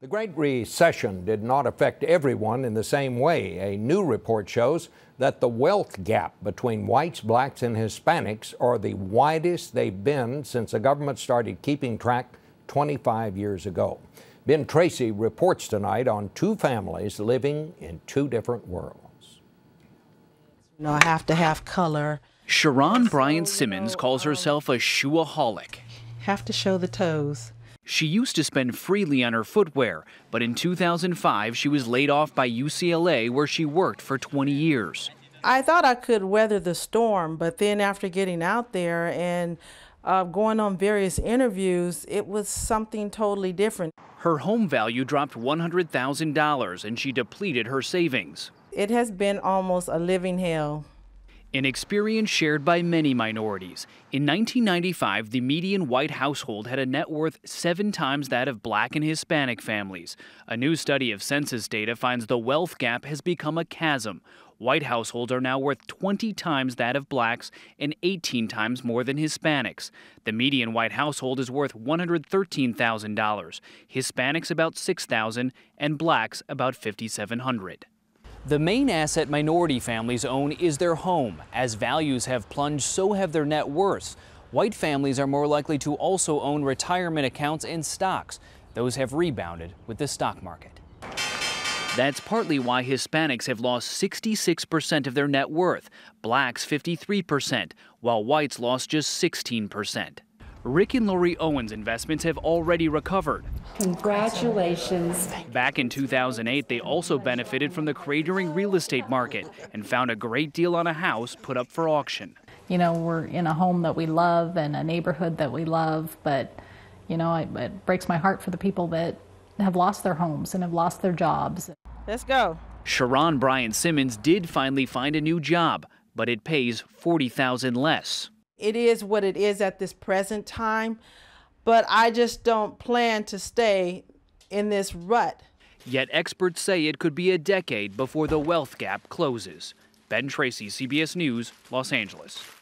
The Great Recession did not affect everyone in the same way. A new report shows that the wealth gap between whites, blacks, and Hispanics are the widest they've been since the government started keeping track 25 years ago. Ben Tracy reports tonight on two families living in two different worlds. You know, I have to have color. Sharon Bryant Simmons calls herself a shoeaholic. Have to show the toes. She used to spend freely on her footwear, but in 2005 she was laid off by UCLA where she worked for 20 years. I thought I could weather the storm, but then after getting out there and uh, going on various interviews, it was something totally different. Her home value dropped $100,000 and she depleted her savings. It has been almost a living hell. An experience shared by many minorities. In 1995, the median white household had a net worth seven times that of black and Hispanic families. A new study of census data finds the wealth gap has become a chasm. White households are now worth 20 times that of blacks and 18 times more than Hispanics. The median white household is worth $113,000, Hispanics about 6,000, and blacks about 5,700. The main asset minority families own is their home. As values have plunged, so have their net worths. White families are more likely to also own retirement accounts and stocks. Those have rebounded with the stock market. That's partly why Hispanics have lost 66% of their net worth, blacks 53%, while whites lost just 16%. Rick and Lori Owens investments have already recovered. Congratulations. Back in 2008, they also benefited from the cratering real estate market and found a great deal on a house put up for auction. You know, we're in a home that we love and a neighborhood that we love, but, you know, it, it breaks my heart for the people that have lost their homes and have lost their jobs. Let's go. Sharon Bryant Simmons did finally find a new job, but it pays 40000 less it is what it is at this present time, but I just don't plan to stay in this rut. Yet experts say it could be a decade before the wealth gap closes. Ben Tracy, CBS News, Los Angeles.